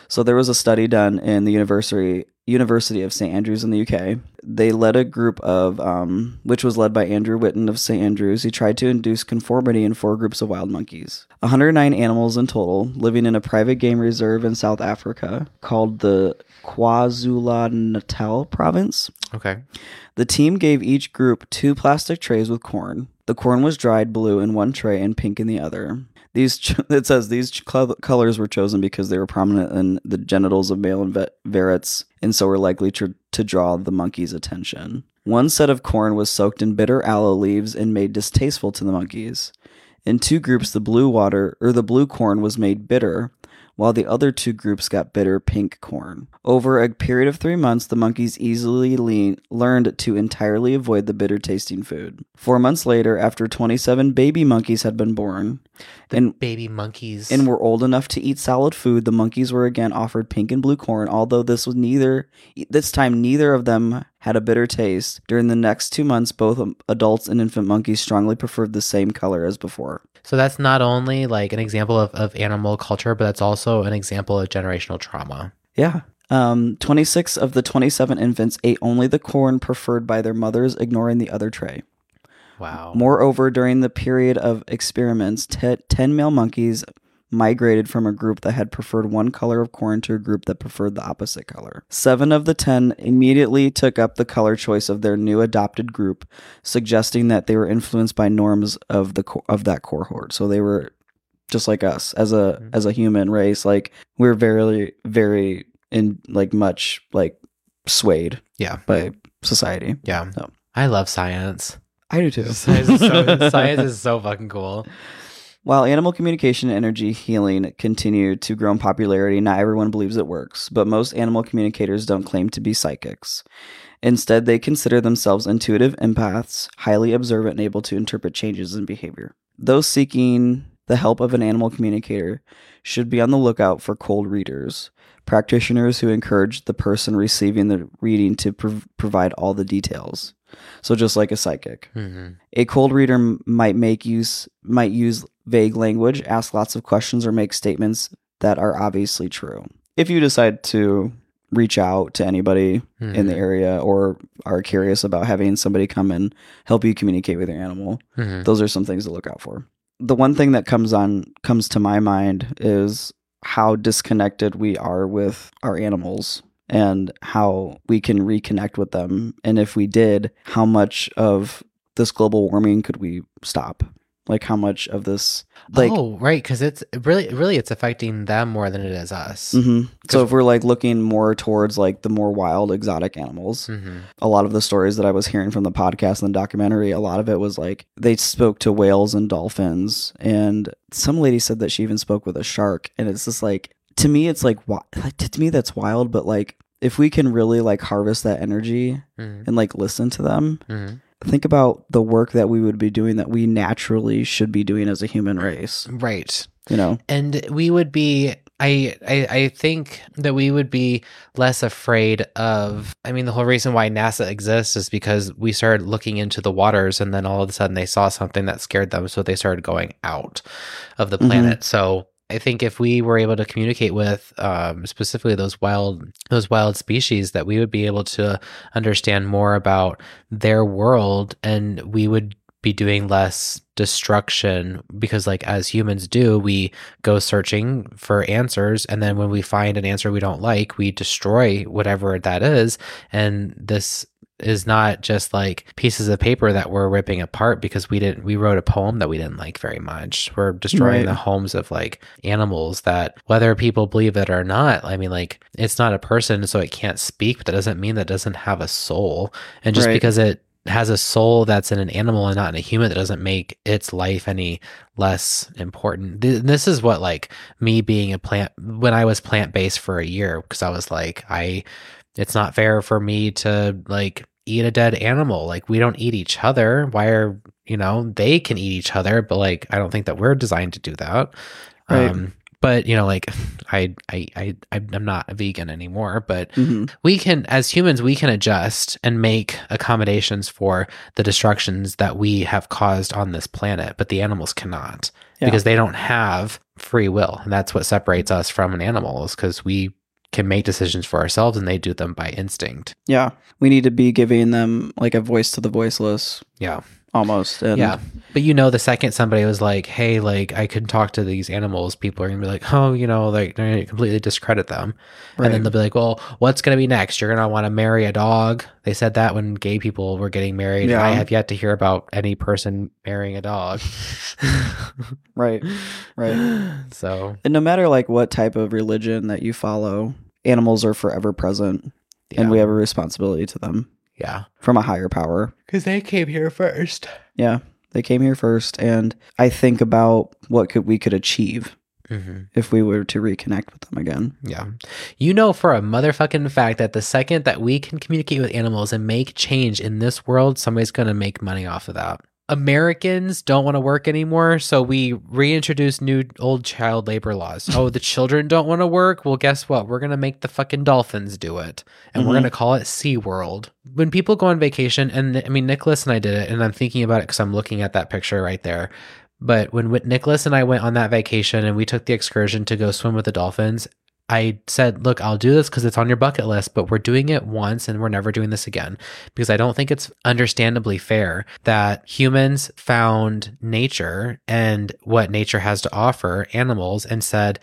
so there was a study done in the university university of st andrews in the uk they led a group of um, which was led by andrew whiten of st andrews he tried to induce conformity in four groups of wild monkeys 109 animals in total living in a private game reserve in south africa called the kwazulu-natal province Okay. the team gave each group two plastic trays with corn. The corn was dried blue in one tray and pink in the other. These it says these ch- colors were chosen because they were prominent in the genitals of male vervets and so were likely to, to draw the monkey's attention. One set of corn was soaked in bitter aloe leaves and made distasteful to the monkeys. In two groups, the blue water or the blue corn was made bitter, while the other two groups got bitter pink corn. Over a period of three months, the monkeys easily le- learned to entirely avoid the bitter tasting food. Four months later, after 27 baby monkeys had been born and, Baby monkeys. and were old enough to eat solid food, the monkeys were again offered pink and blue corn, although this was neither, this time neither of them had a bitter taste. During the next two months, both adults and infant monkeys strongly preferred the same color as before. So that's not only like an example of, of animal culture, but that's also an example of generational trauma. Yeah. Um, 26 of the 27 infants ate only the corn preferred by their mothers, ignoring the other tray. Wow. Moreover, during the period of experiments, te- 10 male monkeys migrated from a group that had preferred one color of corn to a group that preferred the opposite color. Seven of the 10 immediately took up the color choice of their new adopted group, suggesting that they were influenced by norms of the co- of that cohort. So they were just like us as a Mhm. as a human race like we're very very in like much like swayed Yeah. by society. Yeah. So. I love science. I do too. Science is so, science is so fucking cool. While animal communication and energy healing continue to grow in popularity, not everyone believes it works, but most animal communicators don't claim to be psychics. Instead, they consider themselves intuitive empaths, highly observant and able to interpret changes in behavior. Those seeking the help of an animal communicator should be on the lookout for cold readers, practitioners who encourage the person receiving the reading to prov- provide all the details. So just like a psychic. hmm A cold reader might make use might use vague language, ask lots of questions, or make statements that are obviously true. If you decide to reach out to anybody in the area or are curious about having somebody come and help you communicate with your animal, hmm those are some things to look out for. The one thing that comes on comes to my mind is how disconnected we are with our animals and how we can reconnect with them and if we did how much of this global warming could we stop like how much of this like oh, right, because it's really, really, it's affecting them more than it is us. Mhm. so if we're like looking more towards like the more wild exotic animals hmm a lot of the stories that I was hearing from the podcast and the documentary, a lot of it was like they spoke to whales and dolphins, and some lady said that she even spoke with a shark, and it's just like to me, it's like to me that's wild, but like if we can really like harvest that energy hmm and like listen to them, hmm think about the work that we would be doing that we naturally should be doing as a human race. Right. You know, and we would be I, I i think that we would be less afraid of i mean the whole reason why nasa exists is because we started looking into the waters and then all of a sudden they saw something that scared them so they started going out of the Mhm. planet so I think if we were able to communicate with um, specifically those wild those wild species, that we would be able to understand more about their world, and we would be doing less destruction because like as humans do we go searching for answers and then when we find an answer we don't like we destroy whatever that is and this is not just like pieces of paper that we're ripping apart because we didn't we wrote a poem that we didn't like very much we're destroying Right. the homes of like animals that whether people believe it or not i mean like it's not a person so it can't speak but that doesn't mean that it doesn't have a soul and just Right. because it has a soul that's in an animal and not in a human that doesn't make its life any less important Th- this is what like me being a plant when i was plant-based for a year because i was like i it's not fair for me to like eat a dead animal like we don't eat each other why are you know they can eat each other but like i don't think that we're designed to do that Right. um but you know like i i i i'm not a vegan anymore but Mhm. we can as humans we can adjust and make accommodations for the destructions that we have caused on this planet but the animals cannot Yeah. because they don't have free will and that's what separates us from an animal is because we can make decisions for ourselves and they do them by instinct. Yeah, we need to be giving them like a voice to the voiceless, yeah almost. And yeah. But you know the second somebody was like hey like i can talk to these animals people are gonna be like oh you know like they're gonna completely discredit them. And then they'll be like well what's gonna be next? You're gonna want to marry a dog? They said that when gay people were getting married. Yeah. i have yet to hear about any person marrying a dog. Right. Right. so. And no matter like what type of religion that you follow, animals are forever present yeah and we have a responsibility to them yeah from a higher power. because they came here first Yeah. They came here first and I think about what could we could achieve hmm if we were to reconnect with them again. Yeah. You know for a motherfucking fact that the second that we can communicate with animals and make change in this world, somebody's going to make money off of that. Americans don't want to work anymore, so we reintroduce new old child labor laws. Oh, the children don't want to work? Well, guess what? We're going to make the fucking dolphins do it. And we're Mhm. going to call it SeaWorld. When people go on vacation, and I mean, Nicholas and I did it, and I'm thinking about it because I'm looking at that picture right there. But when Nicholas and I went on that vacation and we took the excursion to go swim with the dolphins, I said, Look, I'll do this because it's on your bucket list, but we're doing it once and we're never doing this again. Because I don't think it's understandably fair that humans found nature and what nature has to offer, animals, and said,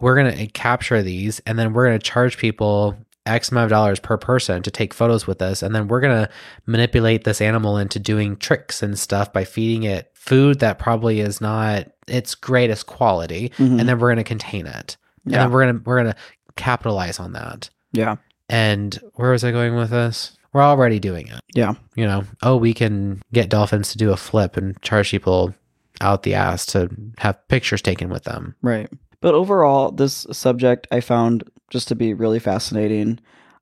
We're going to capture these and then we're going to charge people X amount of dollars per person to take photos with us. And then we're going to manipulate this animal into doing tricks and stuff by feeding it food that probably is not its greatest quality. Mhm. And then we're going to contain it yeah, then we're gonna we're gonna capitalize on that. yeah, And where was I going with this? We're already doing it. yeah, You know, oh, we can get dolphins to do a flip and charge people out the ass to have pictures taken with them. right. But overall, this subject I found just to be really fascinating.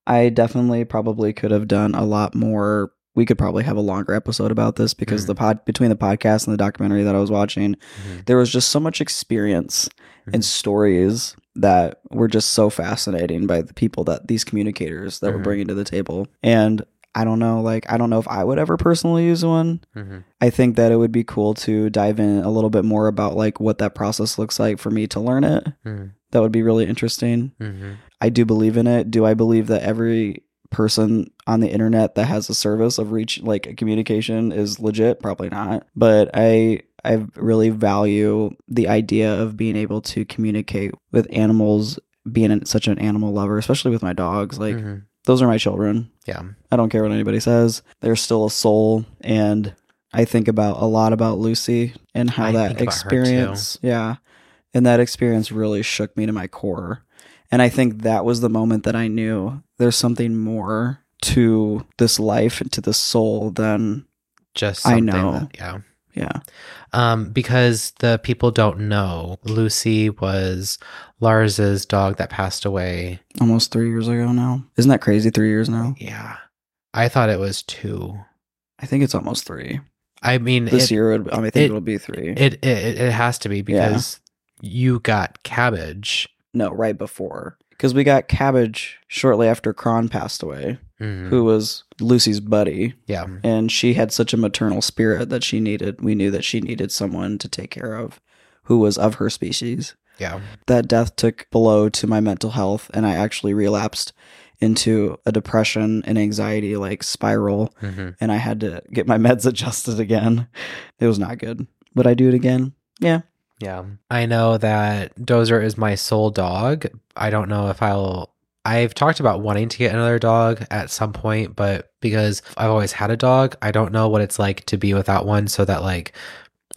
I definitely probably could have done a lot more. We could probably have a longer episode about this because Mhm. the pod between the podcast and the documentary that I was watching, Mhm. there was just so much experience Mhm. and stories that were just so fascinating by the people that these communicators that were Mhm. bringing to the table. And I don't know, like I don't know if I would ever personally use one. Mhm. I think that it would be cool to dive in a little bit more about like what that process looks like for me to learn it. Mhm. That would be really interesting. Mhm. I do believe in it. Do I believe that every person on the internet that has a service of reach like a communication is legit? Probably not. But I I really value the idea of being able to communicate with animals, being such an animal lover, especially with my dogs. Like Mhm. those are my children. yeah. I don't care what anybody says. They're still a soul and I think about a lot about Lucy and how I that think about her too. experience, yeah. And that experience really shook me to my core. And I think that was the moment that I knew there's something more to this life and to this soul than Just I know. that- yeah. Yeah. Um, because the people don't know, Lucy was Lars's dog that passed away. Almost 3 years ago now. Isn't that crazy 3 years now? Yeah. I thought it was two. I think it's almost 3. I mean, This it, year it, I, mean, I think it- will be 3. It, it it has to be because you got cabbage. no, right before. Cuz we got Cabbage shortly after Kron passed away. Mhm. who was Lucy's buddy, Yeah. and she had such a maternal spirit that she needed. We knew that she needed someone to take care of who was of her species. Yeah. That death took blow to my mental health, and I actually relapsed into a depression and anxiety like spiral, hmm and I had to get my meds adjusted again. It was not good. Would I do it again? Yeah. Yeah. I know that Dozer is my sole dog. I don't know if I'll. I've talked about wanting to get another dog at some point, but because I've always had a dog, I don't know what it's like to be without one so that like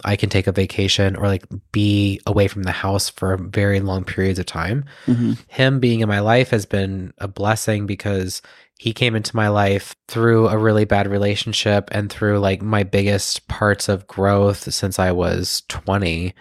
I can take a vacation or like be away from the house for very long periods of time. hmm him being in my life has been a blessing because he came into my life through a really bad relationship and through like my biggest parts of growth since I was 20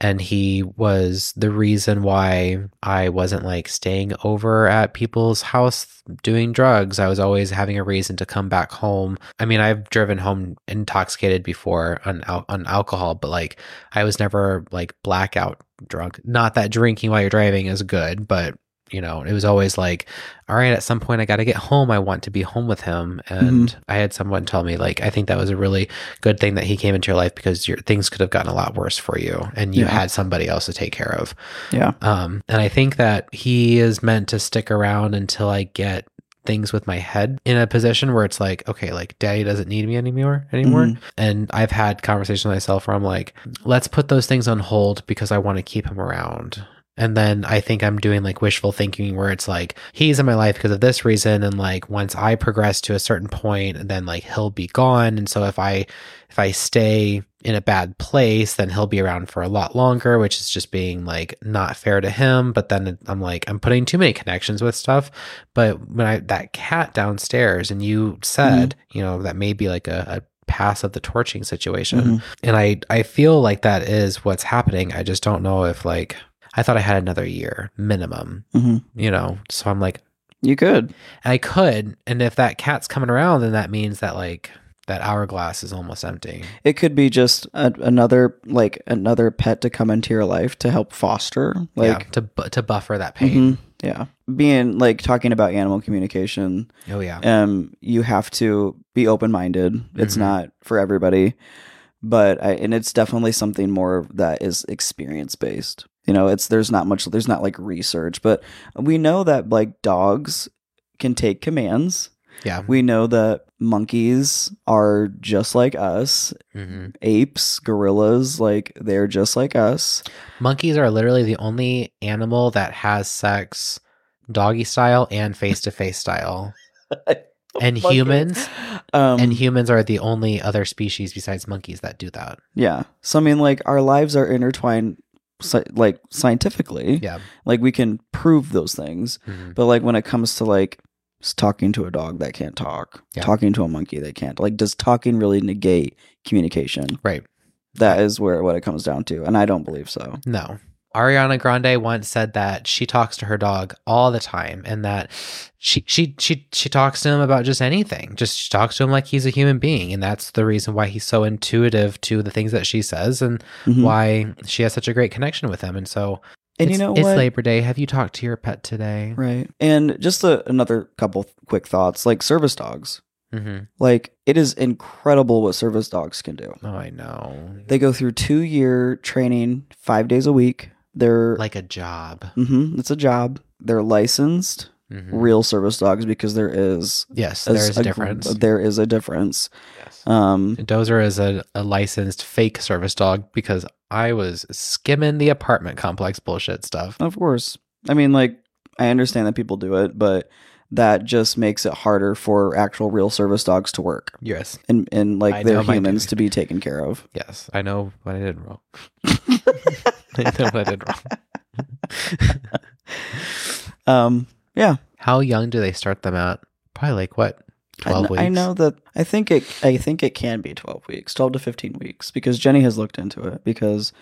and he was the reason why I wasn't like staying over at people's house doing drugs. I was always having a reason to come back home. I mean, I've driven home intoxicated before on on alcohol, but like I was never like blackout drunk. Not that drinking while you're driving is good, but you know, it was always like, all right, at some point I got to get home. I want to be home with him. And I had someone tell me, like, I think that was a really good thing that he came into your life because your things could have gotten a lot worse for you and you Yeah. had somebody else to take care of. Yeah. Um, and I think that he is meant to stick around until I get things with my head in a position where it's like, okay, like daddy doesn't need me anymore anymore. Mhm. And I've had conversations with myself where I'm like, let's put those things on hold because I want to keep him around. And then I think I'm doing like wishful thinking where it's like, he's in my life because of this reason. And like once I progress to a certain point, then like he'll be gone. And so if I, if I stay in a bad place, then he'll be around for a lot longer, which is just being like not fair to him. But then I'm like, I'm putting too many connections with stuff. But when I, that cat downstairs and you said, you know, that may be like a, a pass of the torching situation. Mhm. And I, I feel like that is what's happening. I just don't know if like, I thought I had another year minimum, Mhm. you know? So I'm like, You could. I could. And if that cat's coming around, then that means that like, that hourglass is almost empty. It could be just a, another like another pet to come into your life to help foster yeah, like to bu- to buffer that pain. mhm, yeah. Being like talking about animal communication, Oh yeah. um you have to be open-minded. It's Mhm. not for everybody, but I, and it's definitely something more that is experience based. You know, it's there's not much there's not like research, but we know that like dogs can take commands. Yeah. We know that monkeys are just like us. hmm Apes, gorillas, like they're just like us. Monkeys are literally the only animal that has sex doggy style and face to face style. And Monkey. humans Um, and humans are the only other species besides monkeys that do that. yeah. So I mean, like our lives are intertwined, like scientifically. Yeah. Like we can prove those things, Mhm. but like when it comes to like talking to a dog that can't talk, Yeah. talking to a monkey that can't, like, does talking really negate communication? Right. That is where what it comes down to, and I don't believe so. No. Ariana Grande once said that she talks to her dog all the time and that she she she she talks to him about just anything. Just she talks to him like he's a human being and that's the reason why he's so intuitive to the things that she says and Mhm. why she has such a great connection with him. And so And it's, you know it's what? Labor Day. Have you talked to your pet today? Right. And just a, another couple quick thoughts, like service dogs. Mm-hmm. Like it is incredible what service dogs can do. Oh, I know. They go through two year training, five days a week. They're like a job. Mhm, it's a job. They're licensed Mhm. real service dogs because there is Yes, a- there is a a- difference. There is a difference. Yes. Um, Dozer is a, a licensed fake service dog because I was skimming the apartment complex bullshit stuff. of course. I mean, like I understand that people do it, but that just makes it harder for actual real service dogs to work Yes, and and I like their know my humans to be taken care of. yes, I know what I did wrong. I know what I did wrong. Um, yeah, How young do they start them at? Probably like what, I, twelve kn- weeks. I know that. I think it. I think it can be twelve weeks, twelve to fifteen weeks, because Jenny has looked into it. Because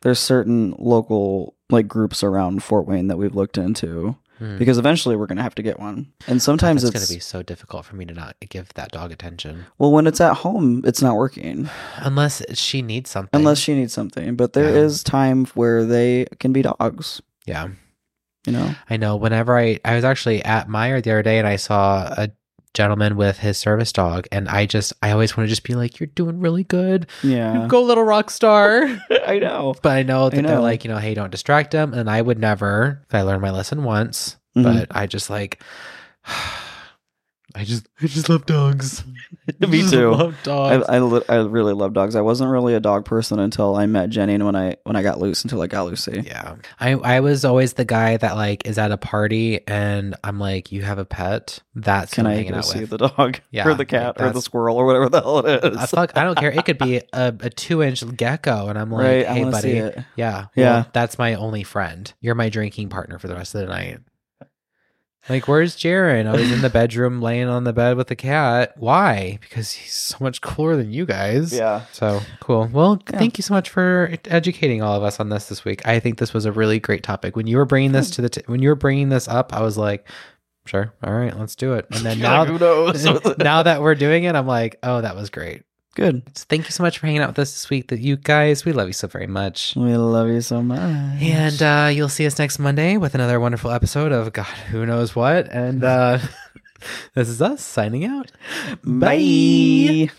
there's certain local like groups around Fort Wayne that we've looked into. Hmm. Because eventually we're gonna have to get one, and sometimes it's going to be so difficult for me to not give that dog attention well when it's at home, it's not working unless she needs something. unless she needs something. But there is Yeah. time where they can be dogs. yeah, You know. I know. Whenever I I was actually at Meijer the other day and I saw a gentleman with his service dog, and I just I always want to just be like, "You're doing really good, Yeah. go little rock star." I know. but I know that they're like, you know, hey, don't distract him. And I would never. I learned my lesson once, Mhm. but I just like. I just, I just love dogs. Me Just too. Love I dogs. I, li- I really love dogs. I wasn't really a dog person until I met Jenny, and when I when I got loose until I got Lucy. Yeah. I I was always the guy that like is at a party and I'm like, you have a pet? That's Can who I'm go out see with. the dog Yeah, or the cat like, or the squirrel or whatever the hell it is? I fuck, I don't care. It could be a, a two inch gecko, and I'm like, right, hey, want to see buddy, it. yeah, Yeah. well, that's my only friend. You're my drinking partner for the rest of the night. Like, where's Jaron? I was in the bedroom laying on the bed with the cat. Why? Because he's so much cooler than you guys. Yeah. So cool. Well, Yeah. thank you so much for educating all of us on this this week. I think this was a really great topic. When you were bringing this to the t- when you were bringing this up, I was like, sure, all right, let's do it. And then now, who knows? now that we're doing it, I'm like, oh, that was great. Good. So thank you so much for hanging out with us this week. That you guys, we love you so very much. We love you so much. And uh, you'll see us next Monday with another wonderful episode of God, who knows what. And uh, this is us signing out. bye.